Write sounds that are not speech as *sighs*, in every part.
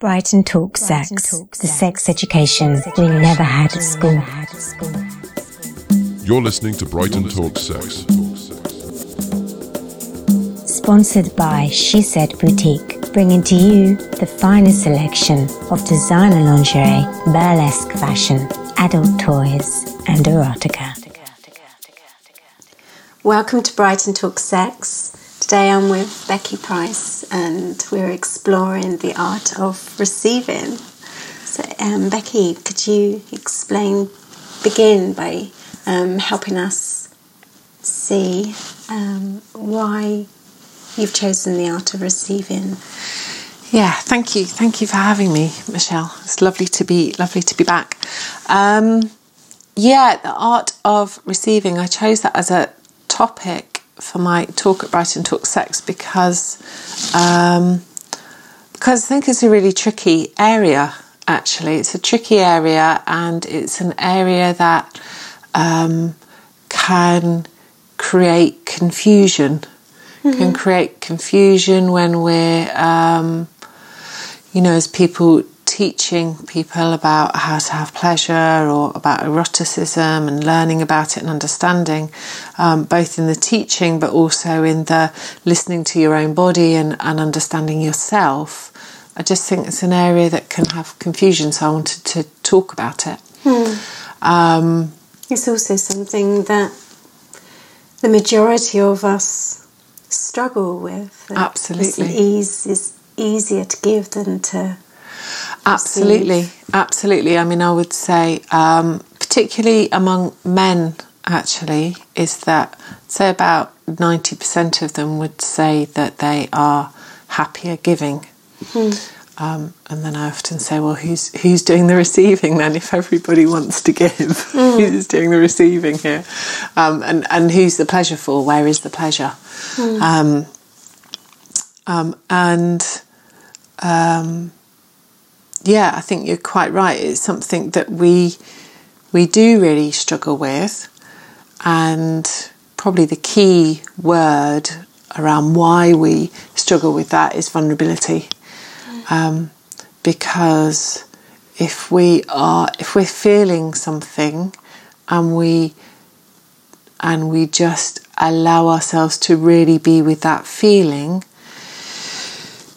Brighton Talk Sex, the sex education we never had at school. You're listening to Brighton Talk Sex. Sponsored by She Said Boutique, bringing to you the finest selection of designer lingerie, burlesque fashion, adult toys, and erotica. Welcome to Brighton Talk Sex. Today I'm with Becky Price and we're exploring the art of receiving. So, um, Becky, could you explain, begin by um, helping us see um, why you've chosen the art of receiving? Yeah, thank you, thank you for having me, Michelle. It's lovely to be lovely to be back. Um, yeah, the art of receiving. I chose that as a topic for my talk at Brighton Talk Sex because um, because I think it's a really tricky area. Actually, it's a tricky area, and it's an area that um, can create confusion. Mm-hmm. Can create confusion when we're, um, you know, as people teaching people about how to have pleasure or about eroticism and learning about it and understanding, um, both in the teaching but also in the listening to your own body and, and understanding yourself. I just think it's an area that can have confusion, so I wanted to talk about it. Hmm. Um, it's also something that the majority of us struggle with. Absolutely. Ease is easier to give than to Absolutely, absolutely. I mean, I would say, um, particularly among men, actually, is that say about ninety percent of them would say that they are happier giving. Mm. Um, and then I often say, well, who's who's doing the receiving then? If everybody wants to give, *laughs* mm. who's doing the receiving here? Um, and and who's the pleasure for? Where is the pleasure? Mm. Um, um and um, yeah, I think you're quite right. It's something that we we do really struggle with, and probably the key word around why we struggle with that is vulnerability, um, because if we are if we're feeling something and we and we just allow ourselves to really be with that feeling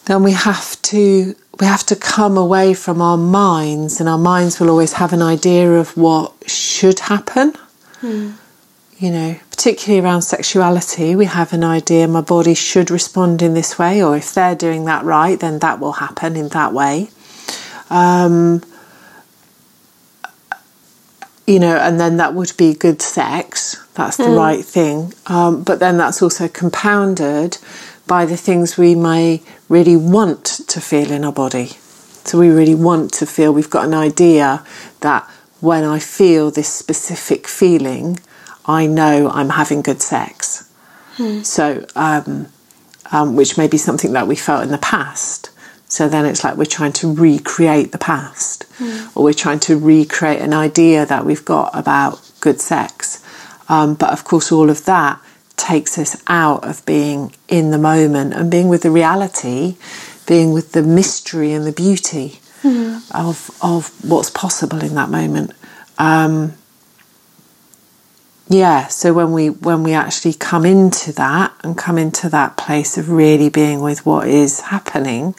then we have to we have to come away from our minds, and our minds will always have an idea of what should happen. Mm. You know, particularly around sexuality, we have an idea my body should respond in this way, or if they're doing that right, then that will happen in that way. Um, you know, and then that would be good sex. That's the mm. right thing. Um, but then that's also compounded by the things we may really want to feel in our body. So we really want to feel, we've got an idea that when I feel this specific feeling, I know I'm having good sex. Hmm. So, um, um, which may be something that we felt in the past. So then it's like we're trying to recreate the past, hmm. or we're trying to recreate an idea that we've got about good sex. Um, but of course, all of that takes us out of being in the moment and being with the reality, being with the mystery and the beauty mm. of of what's possible in that moment. Um, yeah, so when we when we actually come into that and come into that place of really being with what is happening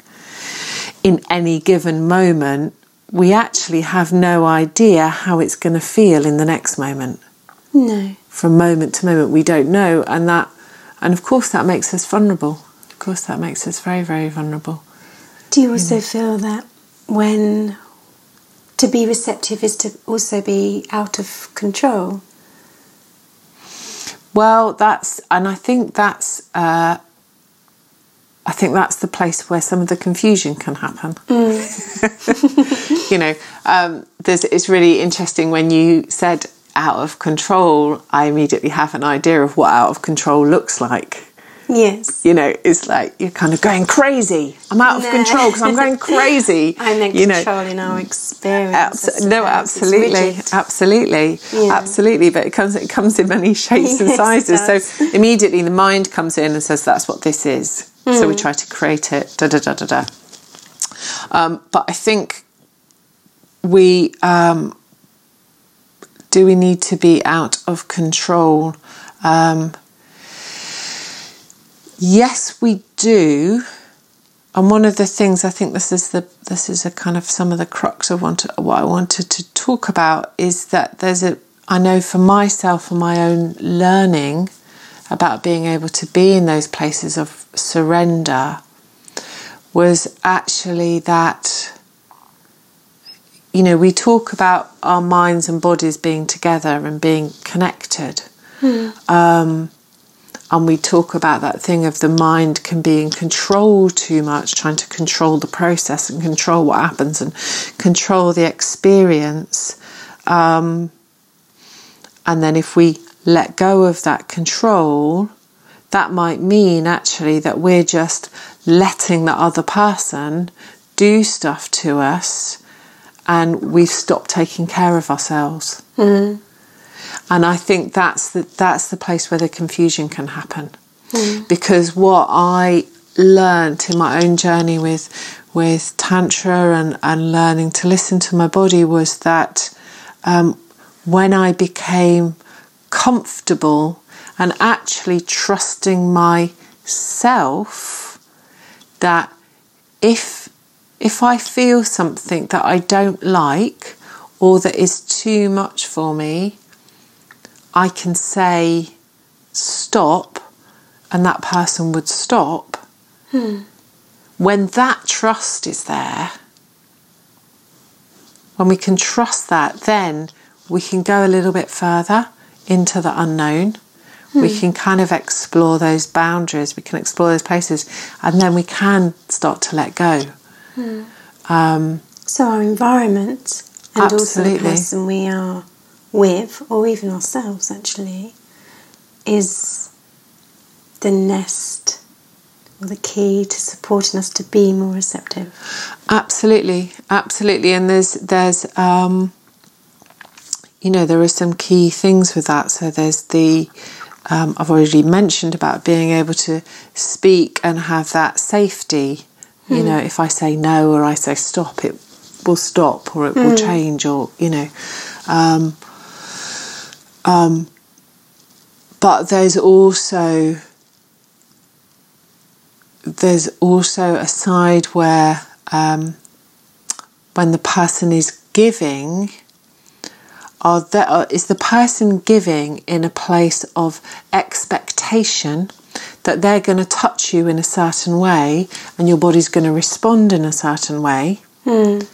in any given moment, we actually have no idea how it's going to feel in the next moment. No from moment to moment we don't know and that and of course that makes us vulnerable of course that makes us very very vulnerable do you also feel that when to be receptive is to also be out of control well that's and i think that's uh, I think that's the place where some of the confusion can happen. Mm. *laughs* you know, um, it's really interesting when you said out of control, I immediately have an idea of what out of control looks like. Yes. You know, it's like you're kind of going crazy. I'm out no. of control because I'm going *laughs* crazy. I'm in you control know. our experience. No, absolutely, absolutely, yeah. absolutely. But it comes it comes in many *laughs* shapes and sizes. So *laughs* immediately the mind comes in and says that's what this is. Mm. So we hmm. try to create it. Da da da da da. Um, but I think we um, do we need to be out of control. Um, yes, we do. And one of the things I think this is the this is a kind of some of the crux of what, I wanted to talk about is that there's a I know for myself and my own learning about being able to be in those places of surrender was actually that you know we talk about our minds and bodies being together and being connected mm. um, and we talk about that thing of the mind can be in control too much trying to control the process and control what happens and control the experience um, and then if we let go of that control, that might mean actually that we're just letting the other person do stuff to us and we've stopped taking care of ourselves. Mm. And I think that's the, that's the place where the confusion can happen. Mm. Because what I learned in my own journey with with tantra and, and learning to listen to my body was that um, when I became comfortable and actually trusting myself that if if I feel something that I don't like or that is too much for me, I can say stop and that person would stop. Hmm. When that trust is there, when we can trust that, then we can go a little bit further into the unknown. Hmm. We can kind of explore those boundaries, we can explore those places, and then we can start to let go. Hmm. Um, so, our environment and absolutely. also the person we are with, or even ourselves actually, is the nest or the key to supporting us to be more receptive. Absolutely, absolutely. And there's there's um, you know, there are some key things with that. So there's the, um, I've already mentioned about being able to speak and have that safety. Mm. You know, if I say no or I say stop, it will stop or it mm. will hmm. change or, you know. Um, um, but there's also there's also a side where um, when the person is giving are that uh, is the person giving in a place of expectation that they're going to touch you in a certain way and your body's going to respond in a certain way. Mm.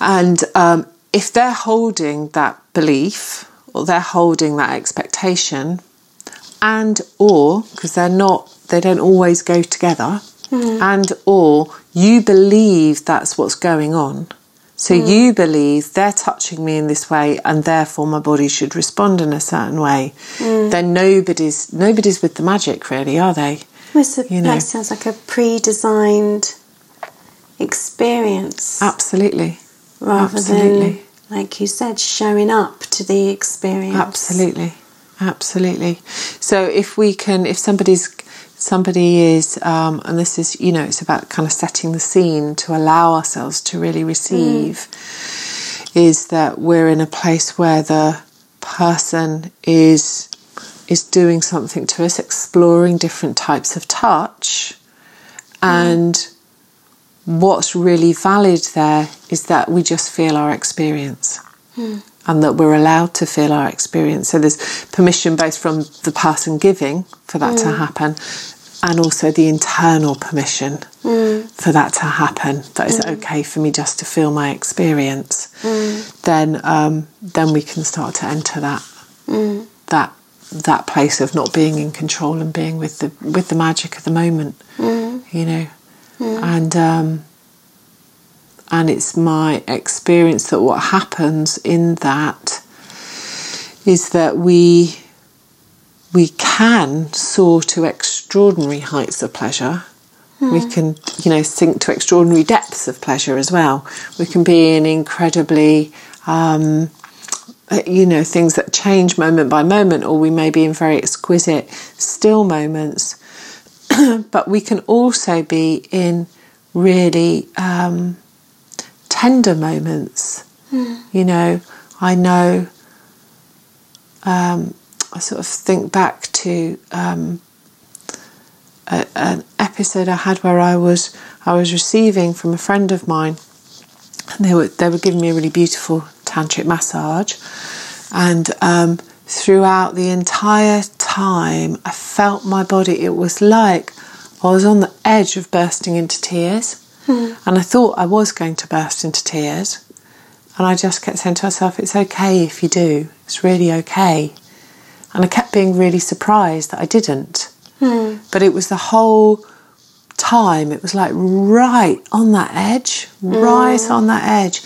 And um, if they're holding that belief or they're holding that expectation, and or because they're not, they don't always go together, mm. and or you believe that's what's going on so mm. you believe they're touching me in this way and therefore my body should respond in a certain way. Mm. Then nobody's nobody's with the magic really, are they? Well, you know. That sounds like a pre-designed experience. Absolutely. Rather Absolutely. than like you said, showing up to the experience. Absolutely. Absolutely. So if we can if somebody's somebody is, um, and this is, you know, it's about kind of setting the scene to allow ourselves to really receive, mm. is that we're in a place where the person is is doing something to us, exploring different types of touch, and mm. what's really valid there is that we just feel our experience. Mm and that we're allowed to feel our experience. So there's permission both from the person giving for that mm. to happen and also the internal permission mm. for that to happen that it's mm. okay for me just to feel my experience mm. then um, then we can start to enter that mm. that that place of not being in control and being with the with the magic of the moment mm. you know and um, and it's my experience that what happens in that is that we we can soar to extraordinary heights of pleasure. Mm. We can, you know, sink to extraordinary depths of pleasure as well. We can be in incredibly, um, you know, things that change moment by moment, or we may be in very exquisite, still moments. *clears throat* but we can also be in really um, tender moments. You know, I know. Um, I sort of think back to um, a, an episode I had where I was I was receiving from a friend of mine, and they were they were giving me a really beautiful tantric massage, and um, throughout the entire time, I felt my body. It was like I was on the edge of bursting into tears, and I thought I was going to burst into tears, and I just kept saying to myself, "It's okay if you do. It's really okay." And I kept being really surprised that I didn't. Hmm. But it was the whole time, it was like right on that edge, right hmm. on that edge.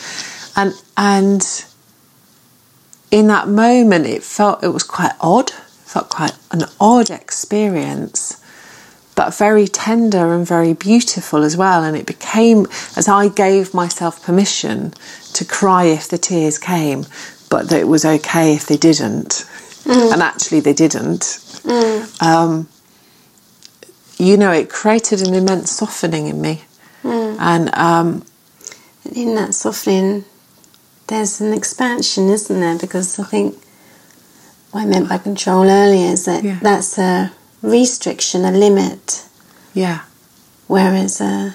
And and in that moment it felt it was quite odd. It felt quite an odd experience. But very tender and very beautiful as well. And it became as I gave myself permission to cry if the tears came, but that it was okay if they didn't and actually they didn't. Um, you know, it created an immense softening in me, and um, in that softening, there's an expansion, isn't there? Because I think what I meant by control earlier is that Yeah. that's a restriction, a limit, yeah, whereas uh,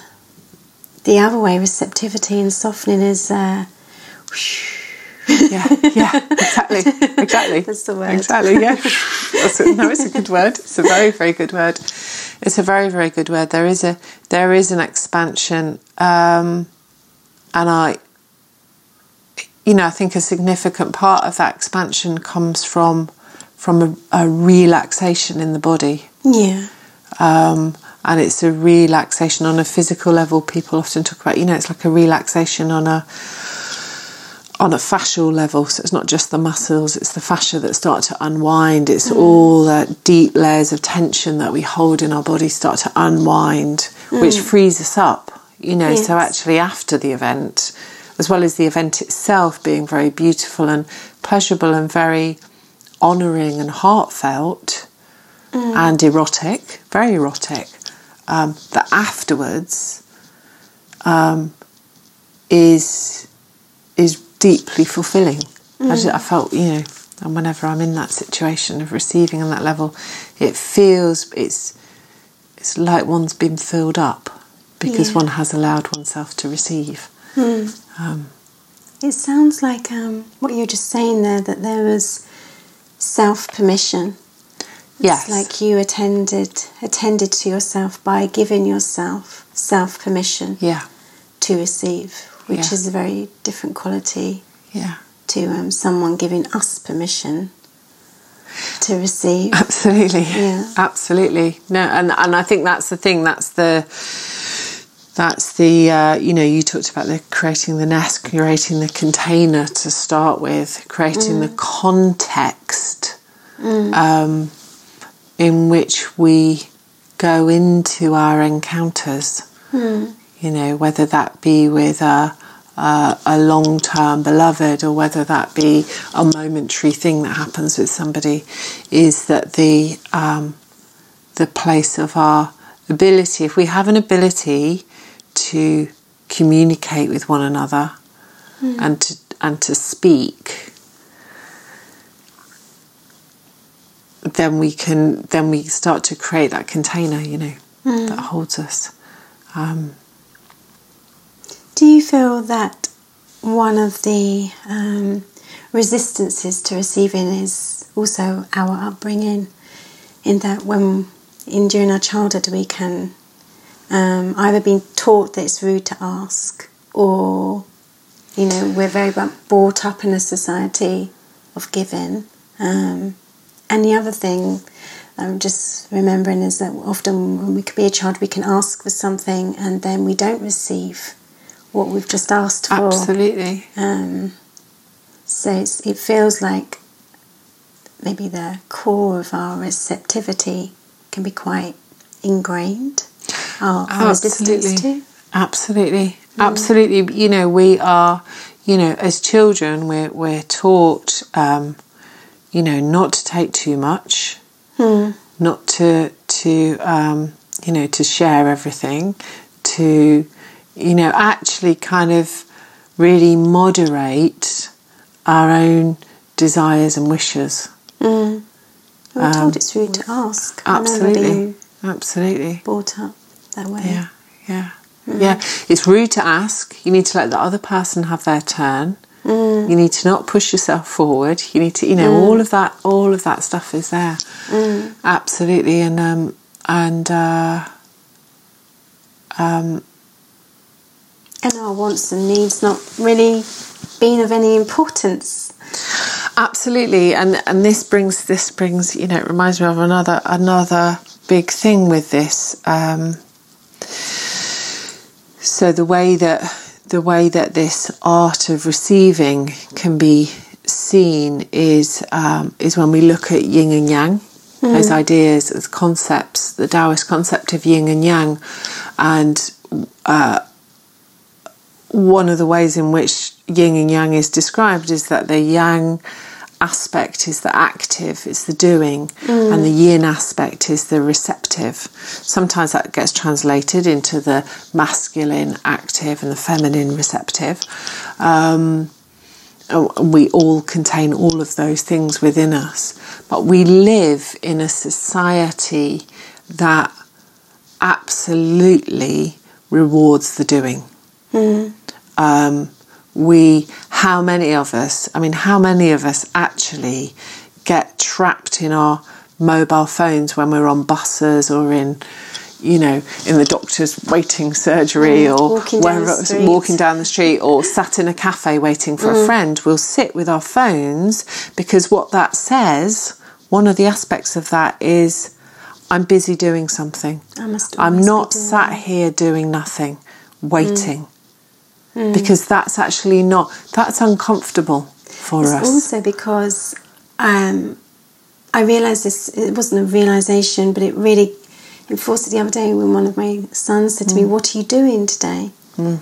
the other way, receptivity and softening is. Uh, yeah, yeah, exactly, *laughs* exactly. That's the word. Exactly, yeah. A, no, it's a good word. It's a very, very good word. It's a very, very good word. There is a there is an expansion, um, and I, you know, I think a significant part of that expansion comes from from a, a relaxation in the body. yeah. um, and it's a relaxation on a physical level. People often talk about, you know, it's like a relaxation on a on a fascial level. So it's not just the muscles; it's the fascia that start to unwind. It's all the deep layers of tension that we hold in our body start to unwind, which frees us up. You know, so actually after the event, as well as the event itself being very beautiful and pleasurable and very honouring and heartfelt and erotic, very erotic, um, that afterwards um, is is deeply fulfilling. I, just, I felt, you know, and whenever I'm in that situation of receiving on that level, it feels it's it's like one's been filled up because Yeah. one has allowed oneself to receive. It sounds like um, what you were just saying there that there was self permission. Yes. It's like you attended attended to yourself by giving yourself self permission Yeah, to receive, which Yeah. is a very different quality yeah. to um, someone giving us permission to receive. Absolutely. Yeah. Absolutely. No, and and I think that's the thing. That's the that's the uh, you know you talked about the creating the nest, creating the container to start with, creating the context um, in which we go into our encounters. You know, whether that be with a uh, a long term beloved or whether that be a momentary thing that happens with somebody, is that the um, the place of our ability. If we have an ability to communicate with one another and to and to speak, then we can then we start to create that container, you know, that holds us. Um, Do you feel that one of the um, resistances to receiving is also our upbringing? In that, when in during our childhood, we can um, either be taught that it's rude to ask, or you know, we're very brought up in a society of giving. Um, and the other thing I'm just remembering is that often when we could be a child, we can ask for something and then we don't receive what we've just asked for. absolutely. Um, so it's, it feels like maybe the core of our receptivity can be quite ingrained. Our, our resistance Absolutely. to. Absolutely, absolutely. You know, we are, you know, as children, we're we're taught, um, you know, not to take too much, not to to um, you know to share everything, to you know, actually kind of really moderate our own desires and wishes. Mm. We're um, told it's rude to ask. Absolutely. Absolutely. Brought up that way. Yeah, yeah. Mm. Yeah, it's rude to ask. You need to let the other person have their turn. Mm. You need to not push yourself forward. You need to, you know, mm. all of that, all of that stuff is there. Mm. Absolutely, and um, and uh, um, and our wants and needs not really being of any importance. Absolutely, and and this brings this brings you know it reminds me of another another big thing with this. Um, so the way that the way that this art of receiving can be seen is um, is when we look at yin and yang, mm. those ideas, those concepts, the Taoist concept of yin and yang, and uh, one of the ways in which yin and yang is described is that the yang aspect is the active, it's the doing, mm. and the yin aspect is the receptive. Sometimes that gets translated into the masculine active and the feminine receptive. Um, we all contain all of those things within us, but we live in a society that absolutely rewards the doing. Mm. Um, we, how many of us, I mean, how many of us actually get trapped in our mobile phones when we're on buses or in, you know, in the doctor's waiting surgery mm, or walking down, walking down the street or sat in a cafe waiting for mm. a friend, we'll sit with our phones because what that says, one of the aspects of that is I'm busy doing something. I'm not sat here doing nothing, waiting. Mm mm. because that's actually not that's uncomfortable for it's us. Also because um, I realised this. It wasn't a realization, but it really enforced it the other day when one of my sons said to mm. me, "What are you doing today?" Mm.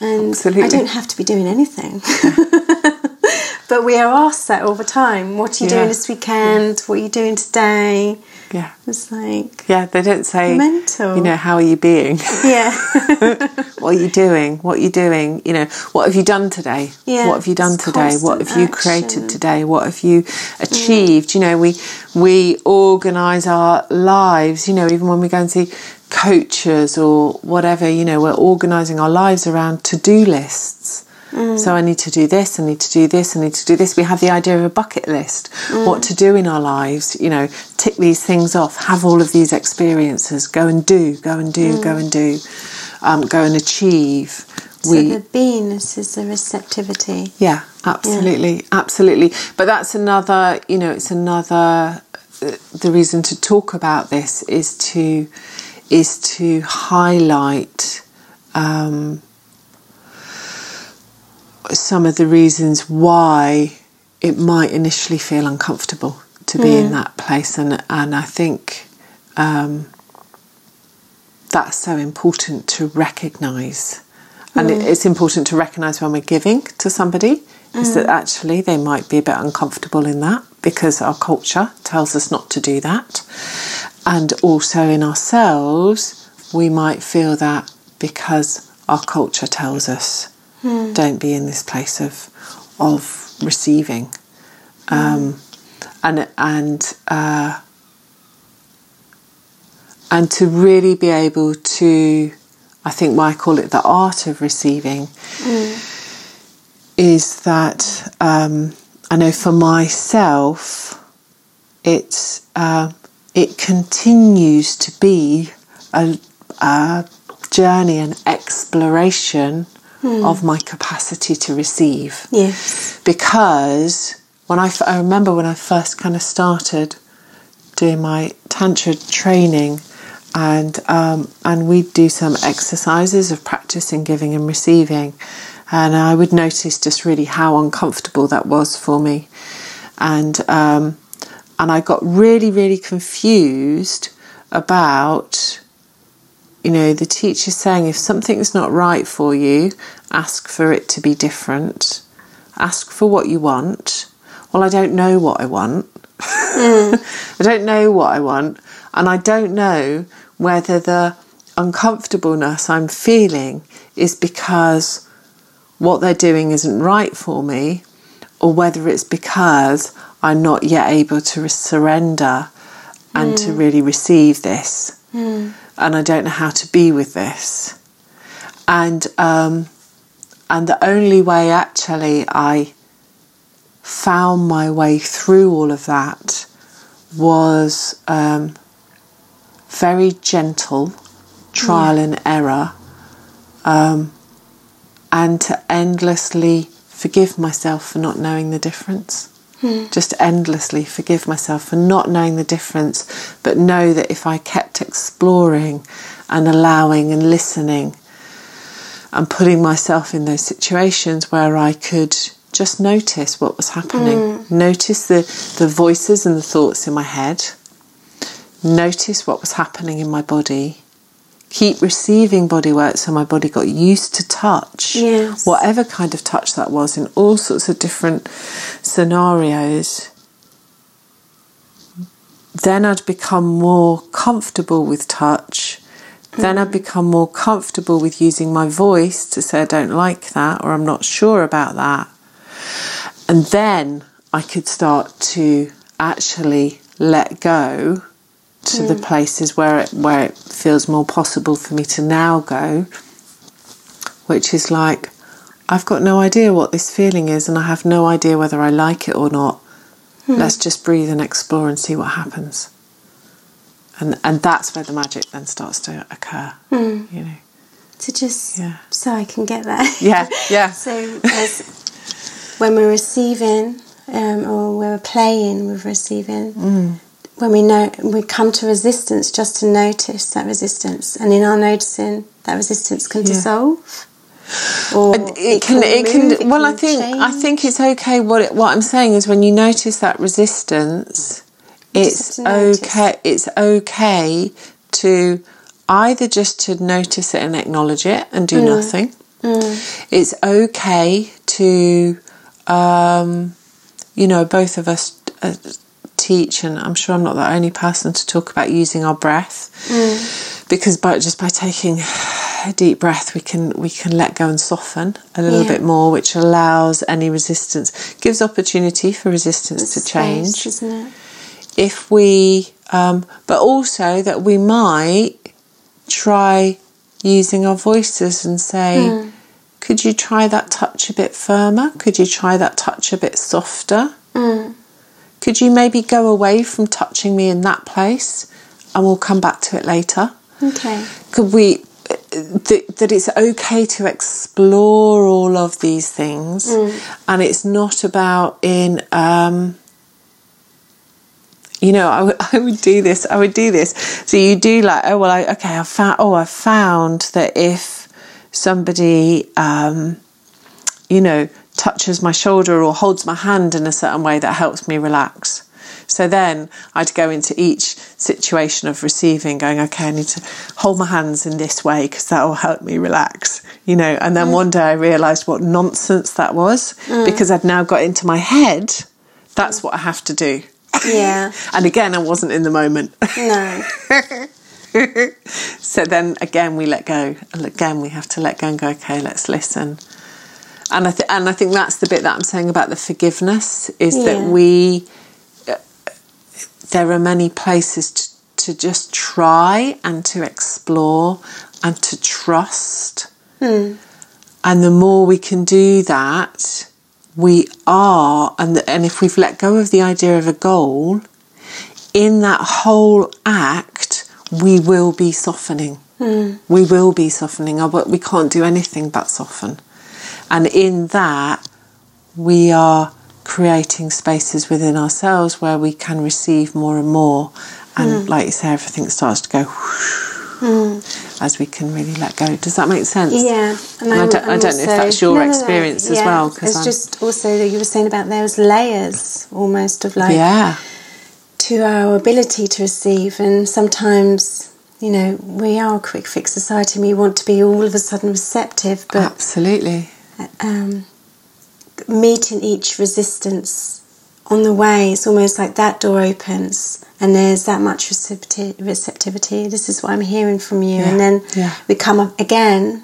And Absolutely. I don't have to be doing anything. *laughs* but we are asked that all the time. What are you yeah. doing this weekend? What are you doing today? Yeah. It's like Yeah, they don't say mental. You know, how are you being? Yeah. *laughs* what are you doing? What are you doing? You know, what have you done today? Yeah, what have you done today? What have you created today? What have you achieved? You know, we we organise our lives, you know, even when we go and see coaches or whatever, you know, we're organising our lives around to do lists. Mm. So I need to do this, I need to do this, I need to do this. We have the idea of a bucket list, mm. what to do in our lives, you know, tick these things off, have all of these experiences, go and do, go and do, mm. go and do, um, go and achieve. So we, the beingness is the receptivity. Yeah, absolutely, yeah. absolutely. But that's another, you know, it's another. Uh, the reason to talk about this is to is to highlight um, some of the reasons why it might initially feel uncomfortable to be mm. in that place, and and I think um, that's so important to recognise, and mm. it, it's important to recognise when we're giving to somebody mm. is that mm. actually they might be a bit uncomfortable in that because our culture tells us not to do that, and also in ourselves we might feel that because our culture tells us Mm. Don't be in this place of of receiving, um, and and uh, and to really be able to, I think why I call it the art of receiving, mm. is that um, I know for myself, it's uh, it continues to be a, a journey and exploration mm. of my capacity to receive. Yes. Because when I, I remember when I first kind of started doing my Tantra training, and um, and we'd do some exercises of practicing giving and receiving, and I would notice just really how uncomfortable that was for me, and um, and I got really really confused about you know, the teacher's saying if something's not right for you, ask for it to be different. Ask for what you want. Well, I don't know what I want. Mm. *laughs* I don't know what I want. And I don't know whether the uncomfortableness I'm feeling is because what they're doing isn't right for me, or whether it's because I'm not yet able to surrender and to really receive this, and I don't know how to be with this, and um, and the only way actually I found my way through all of that was um, very gentle trial and error, um, and to endlessly forgive myself for not knowing the difference. Just endlessly forgive myself for not knowing the difference, but know that if I kept exploring and allowing and listening and putting myself in those situations where I could just notice what was happening, mm. notice the, the voices and the thoughts in my head, notice what was happening in my body, keep receiving body work so my body got used to touch, Yes. whatever kind of touch that was, in all sorts of different scenarios. Then I'd become more comfortable with touch. Then I'd hmm. become more comfortable with using my voice to say I don't like that or I'm not sure about that. And then I could start to actually let go to the places where it where it feels more possible for me to now go, which is like I've got no idea what this feeling is and I have no idea whether I like it or not. Let's just breathe and explore and see what happens. And and that's where the magic then starts to occur. You know. To just Yeah. so I can get that. Yeah, yeah. *laughs* So as when we're receiving um, or we're playing with receiving, Mm. When we know we come to resistance, just to notice that resistance, and in our noticing, that resistance can Yeah. dissolve. Or And it can it can move, it well I can think I think it's okay what it, what I'm saying is when you notice that resistance it's Just to notice. okay it's okay to either just to notice it and acknowledge it and Mm. do nothing it's okay to um, you know both of us uh, teach and I'm sure I'm not the only person to talk about using our breath. Mm. Because by just by taking a deep breath we can we can let go and soften a little Yeah. bit more which allows any resistance gives opportunity for resistance to Space, change isn't it? if we um, but also that we might try using our voices and say hmm. could you try that touch a bit firmer? Could you try that touch a bit softer hmm. Could you maybe go away from touching me in that place? And we'll come back to it later. Okay. could we that, that it's okay to explore all of these things. And it's not about in um you know I would *laughs* I would do this I would do this. So you do like oh well I okay I found oh I found that if somebody um you know touches my shoulder or holds my hand in a certain way that helps me relax so then I'd go into each situation of receiving, going, okay, I need to hold my hands in this way because that will help me relax, you know. And then mm. one day I realised what nonsense that was mm. because I'd now got into my head, that's what I have to do. Yeah. *laughs* And again, I wasn't in the moment. No. *laughs* so then again, we let go. Again, we have to let go and go, okay, let's listen. And I, th- and I think that's the bit that I'm saying about the forgiveness is that we, uh, there are many places to, to just try and to explore and to trust. And the more we can do that, we are, and, the, and if we've let go of the idea of a goal, in that whole act, we will be softening. We will be softening. But we can't do anything but soften. And in that, we are creating spaces within ourselves where we can receive more and more. And hmm. like you say, everything starts to go hmm. as we can really let go. Does that make sense? Yeah, And I don't- I don't know if that's your experience as well, 'cause it's I'm- just also that you were saying about those layers, almost of like Yeah. to our ability to receive, and sometimes you know we are a quick fix society. and We want to be all of a sudden receptive, but Absolutely. Um, meeting each resistance on the way, it's almost like that door opens and there's that much recepti- receptivity. This is what I'm hearing from you. Yeah, And then yeah. we come up again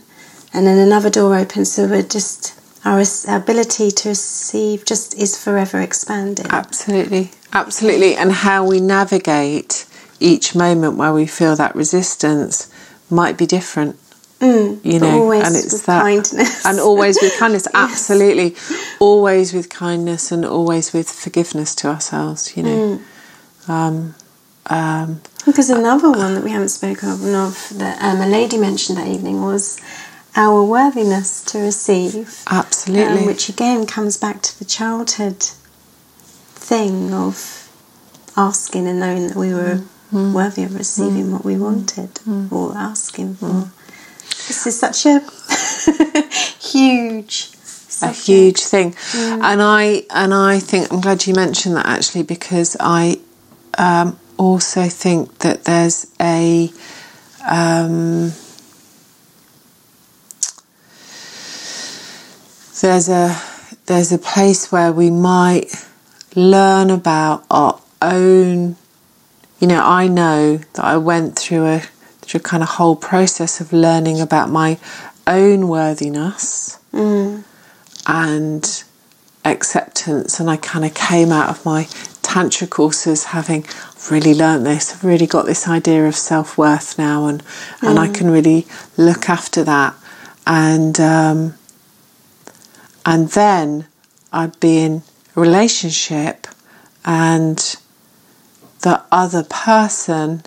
and then another door opens. So we're just, our res- ability to receive just is forever expanding. Absolutely, absolutely. And how we navigate each moment where we feel that resistance might be different. Mm, you know, always and it's with that, kindness. and always with *laughs* kindness. Absolutely, always with kindness, and always with forgiveness to ourselves. You know, Mm. um, um, Because another one that we haven't spoken of, of that um, a lady mentioned that evening was our worthiness to receive, absolutely, um, which again comes back to the childhood thing of asking and knowing that we were Mm. worthy of receiving what we wanted or asking for. This is such a *laughs* huge, a huge thing. And I and I think I'm glad you mentioned that actually because I um, also think that there's a um, there's a there's a place where we might learn about our own you know I know that I went through a through a kind of whole process of learning about my own worthiness and acceptance and I kind of came out of my tantra courses having really learnt this I've really got this idea of self-worth now and and I can really look after that. And um, and then I'd be in a relationship and the other person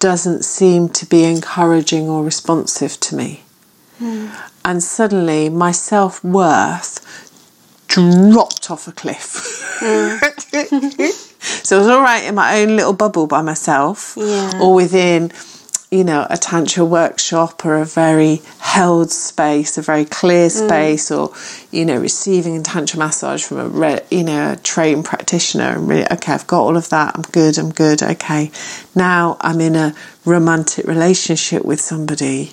doesn't seem to be encouraging or responsive to me. Hmm. And suddenly my self worth dropped off a cliff. Hmm. *laughs* so I was all right in my own little bubble by myself Yeah. or within, you know, a tantra workshop or a very held space, a very clear mm. space, or, you know, receiving a tantra massage from a, re- you know, a trained practitioner and really, okay, I've got all of that. I'm good. I'm good. Okay. Now I'm in a romantic relationship with somebody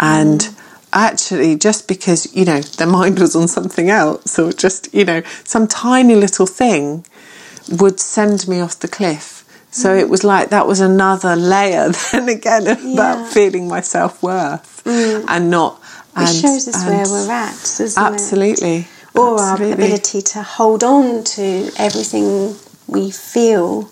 and mm. actually just because you know their mind was on something else or just you know some tiny little thing would send me off the cliff so it was like that was another layer *laughs* then again about Yeah. feeling my self-worth and not It shows us where we're at, doesn't it? absolutely or our ability to hold on to everything we feel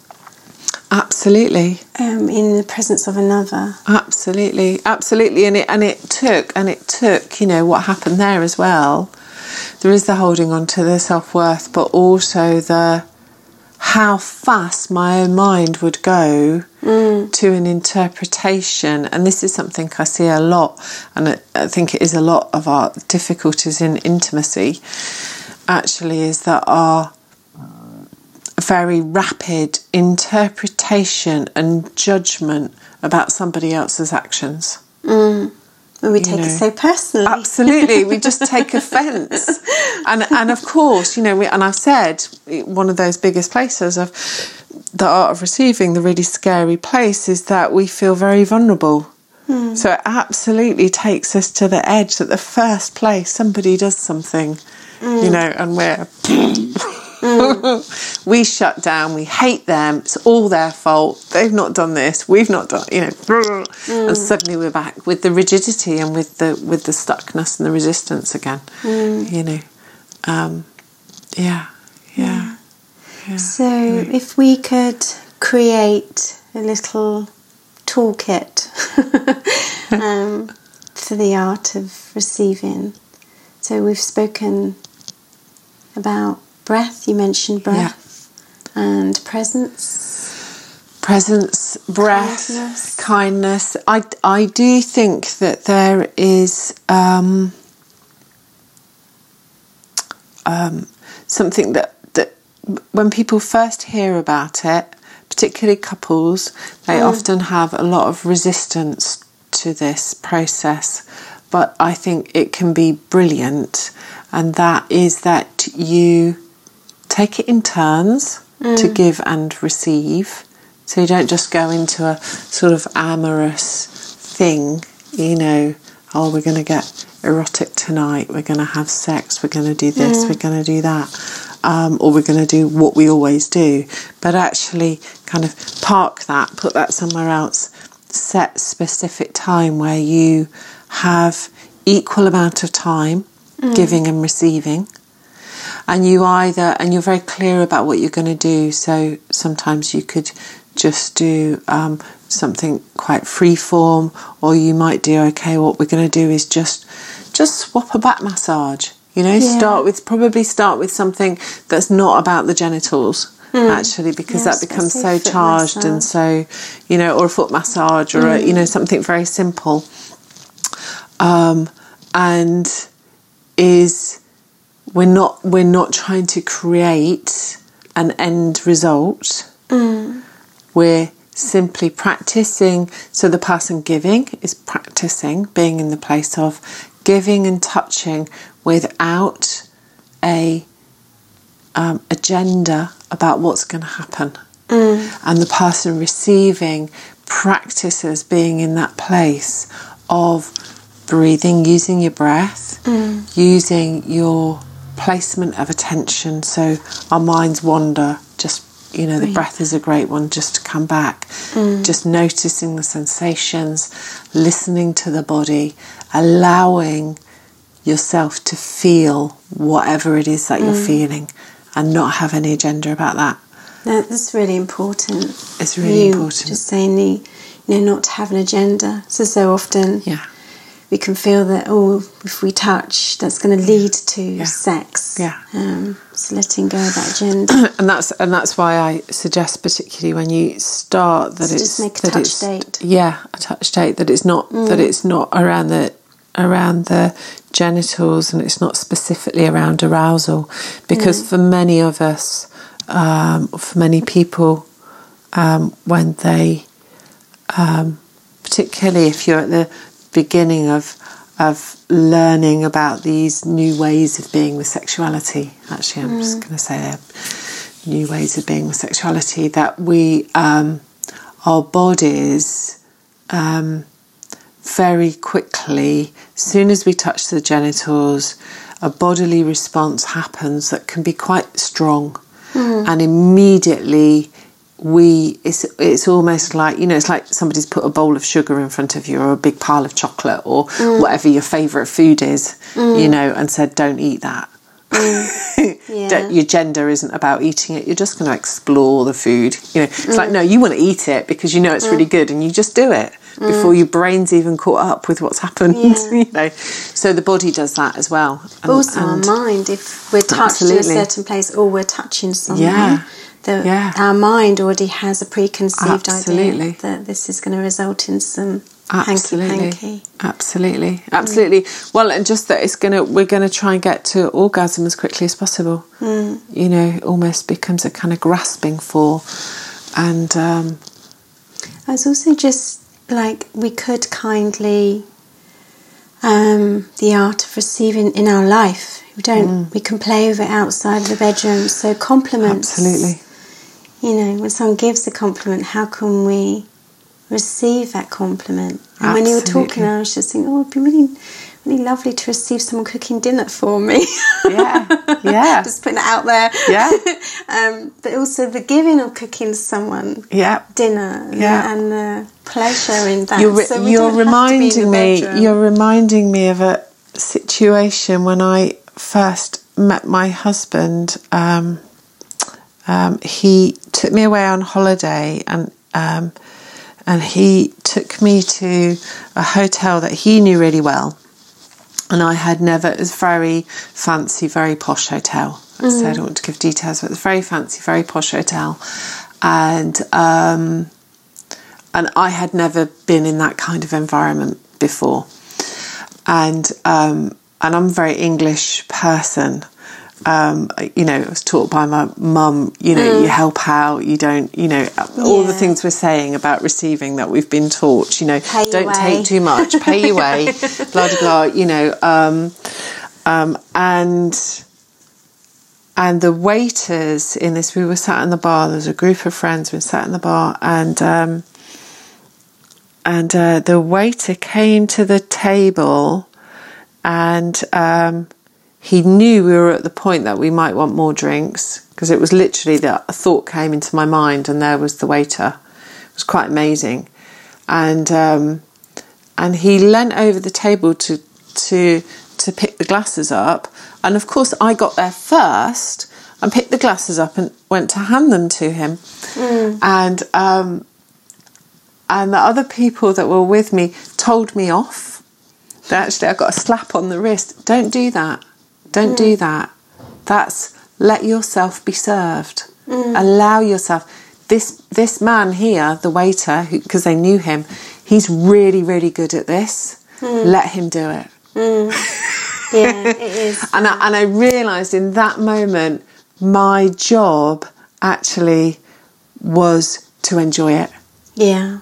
absolutely um, in the presence of another. Absolutely, absolutely, and it and it took and it took you know what happened there as well. There is the holding on to the self worth, but also the how fast my own mind would go mm. to an interpretation, and this is something I see a lot, and I, think it is a lot of our difficulties in intimacy. Actually, is that our very rapid interpretation and judgment about somebody else's actions. Mm. When we take know. it so personally. Absolutely, we *laughs* just take offence, and *laughs* and of course, you know, we, and I've said one of those biggest places of the art of receiving, the really scary place, is that we feel very vulnerable. Hmm. So it absolutely takes us to the edge that the first place somebody does something, you hmm. know, and we're *laughs* we shut down, we hate them, it's all their fault, they've not done this, we've not done you know and suddenly we're back with the rigidity and with the with the stuckness and the resistance again. You know. Um, yeah. Yeah. So, if we could create a little toolkit *laughs* um, for the art of receiving. So, we've spoken about breath, you mentioned breath, and presence. presence, breath, Kindness. kindness. I, I do think that there is um, um, something that, that when people first hear about it, particularly couples, they often have a lot of resistance to this process. But I think it can be brilliant, and that is that you take it in turns to mm. give and receive. So you don't just go into a sort of amorous thing, you know, oh, we're going to get erotic tonight, we're going to have sex, we're going to do this, mm. we're going to do that. um, or we're going to do what we always do. But actually, kind of park that, put that somewhere else, set specific time where you have equal amount of time mm. giving and receiving and you either and you're very clear about what you're going to do so sometimes you could just do um, something quite free form or you might do okay what we're going to do is just just swap a back massage. You know Yeah. start with probably start with something that's not about the genitals actually because Yes, that becomes so charged and so you know or a foot massage or a, you know something very simple. Um, and is we're not we're not trying to create an end result. Mm. We're simply practicing. So the person giving is practicing being in the place of giving and touching without a um, agenda about what's going to happen. Mm. And the person receiving practices being in that place of breathing, using your breath, mm. using your placement of attention. So our minds wander, just, you know, the breath is a great one just to come back. Mm. Just noticing the sensations, listening to the body, allowing yourself to feel whatever it is that you're mm. feeling and not have any agenda about that. No, that's really important. It's really you important. Just saying the, you know, not to have an agenda. So so often Yeah. We can feel that oh, if we touch, that's going to lead to sex. Yeah. Um, so letting go of that agenda. *clears throat* and that's and that's why I suggest particularly when you start that So it's just make a that touch it's date. yeah a touch date that it's not that it's not around the around the genitals and it's not specifically around arousal because for many of us um, for many people um, when they um, particularly if you're at the beginning of of learning about these new ways of being with sexuality. Actually, I'm just going to say new ways of being with sexuality that we um, our bodies um, very quickly, as soon as we touch the genitals, a bodily response happens that can be quite strong, and immediately we it's it's almost like you know it's like somebody's put a bowl of sugar in front of you or a big pile of chocolate or mm. whatever your favorite food is mm. you know and said don't eat that. Mm. *laughs* Yeah. Don't- your gender isn't about eating it. You're just going to explore the food you know. It's like no you want to eat it because you know it's really good and you just do it before your brain's even caught up with what's happened Yeah. *laughs* you know. So the body does that as well. And- also and- our mind if we're touched in a certain place or we're touching someone Yeah. The, Yeah. our mind already has a preconceived Absolutely. idea that this is going to result in some Absolutely. hanky panky Absolutely. Absolutely. Well, and just that it's gonna we're gonna try and get to orgasm as quickly as possible. Mm. You know, almost becomes a kind of grasping for, and um, I was also just like we could kindly um, the art of receiving in our life. We don't. We can play with it outside of the bedroom. So compliments. absolutely, You know, when someone gives a compliment, how can we receive that compliment? And when you were talking, I was just thinking, oh, it'd be really, really lovely to receive someone cooking dinner for me. yeah, *laughs* yeah, just putting it out there. Yeah. *laughs* um, but also the giving of cooking someone yeah. dinner and, Yeah. the, and the pleasure in that. You're, re- So you're don't have to be in the reminding me. You're reminding me of a situation when I first met my husband. Um, um, he took me away on holiday, and um, and he took me to a hotel that he knew really well, and I had never. It was a very fancy, very posh hotel. I said I don't want to give details, but it's very fancy, very posh hotel, and. Um, and I had never been in that kind of environment before. And um, and I'm a very English person. Um, you know, I was taught by my mum. You know, you help out. You don't. You know, all the things we're saying about receiving that we've been taught. You know, Pay don't take too much. Pay your way. *laughs* blah blah blah. You know, um, um, and and the waiters in this we were sat in the bar there was a group of friends we sat in the bar and um, and uh, the waiter came to the table and um, he knew we were at the point that we might want more drinks because it was literally that a thought came into my mind and there was the waiter. It was quite amazing, and um, and he leant over the table to to to pick the glasses up, and of course I got there first and picked the glasses up and went to hand them to him, mm. and um, and the other people that were with me told me off. Actually, I got a slap on the wrist. Don't do that. Don't mm. do that. That's let yourself be served. Mm. Allow yourself. This this man here, the waiter, because they knew him, he's really really good at this. Mm. Let him do it. Mm. *laughs* yeah, it is. and I, and I realised in that moment, my job actually was to enjoy it. Yeah.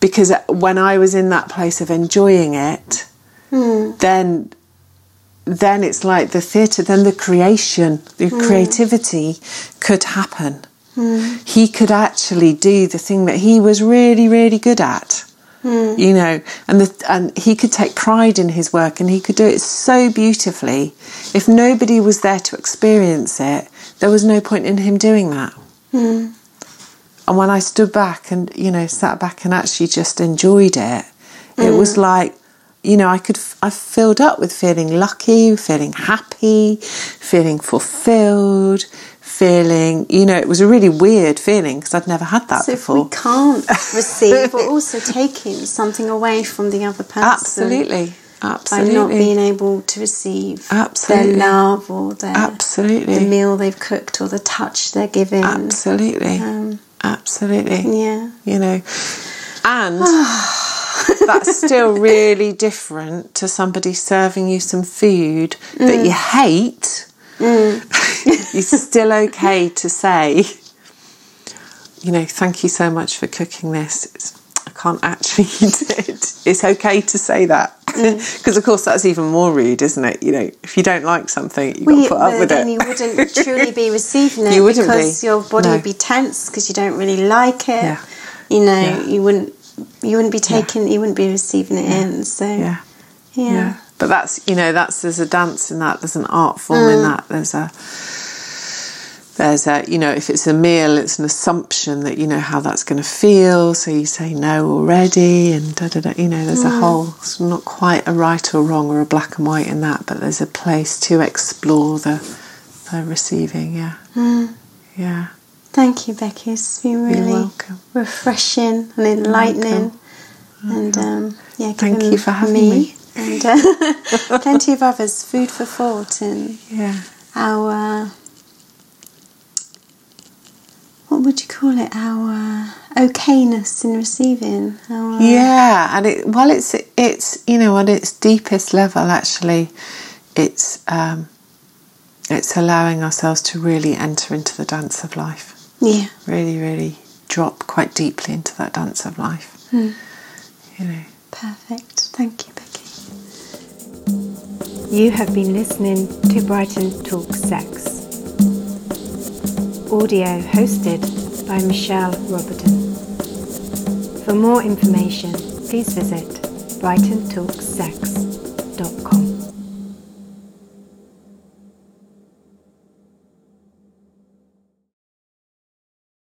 Because when I was in that place of enjoying it, mm. then then it's like the theatre, then the creation, the mm. creativity could happen. Mm. He could actually do the thing that he was really, really good at. Mm. You know, and the, and he could take pride in his work, and he could do it so beautifully. If nobody was there to experience it, there was no point in him doing that. Mm. And when I stood back and you know sat back and actually just enjoyed it, it was mm. like you know, I could, I filled up with feeling lucky, feeling happy, feeling fulfilled, feeling, you know, it was a really weird feeling because I'd never had that so before. We can't *laughs* receive, we're also taking something away from the other person. Absolutely. Absolutely. By not being able to receive Absolutely. their love or their Absolutely. the meal they've cooked or the touch they're giving. Absolutely. Um, Absolutely. Yeah. You know, and *sighs* *sighs* that's still really different to somebody serving you some food mm. that you hate. Mm. it's still okay to say, you know, thank you so much for cooking this. It's, I can't actually *laughs* eat it. It's okay to say that. Because, mm. *laughs* of course, that's even more rude, isn't it? You know, if you don't like something, you've well, got to put up with then it. you wouldn't truly be *laughs* receiving it you wouldn't because be. your body no. would be tense because you don't really like it. Yeah. You know, Yeah. you wouldn't you wouldn't be taking you wouldn't be receiving it in. So Yeah. yeah. But that's you know that's there's a dance in that. There's an art form in mm. that. There's a there's a you know if it's a meal, it's an assumption that you know how that's going to feel. So you say no already, and da da da. You know, there's a mm. whole. It's not quite a right or wrong or a black and white in that, but there's a place to explore the the receiving. Yeah, mm. yeah. Thank you, Becky. It's been really refreshing and enlightening. And um, yeah, Thank you for having me, me. and uh, *laughs* plenty of others food for thought and Yeah. our what would you call it? Our okayness in receiving. Our, Yeah, and it well, it's it's you know at its deepest level, actually, it's um, it's allowing ourselves to really enter into the dance of life. Yeah. Really, really drop quite deeply into that dance of life. Hmm. You know. Perfect. Thank you, Becky. You have been listening to Brighton Talk Sex. Audio hosted by Michelle Roberton. For more information, please visit brightontalksex.com.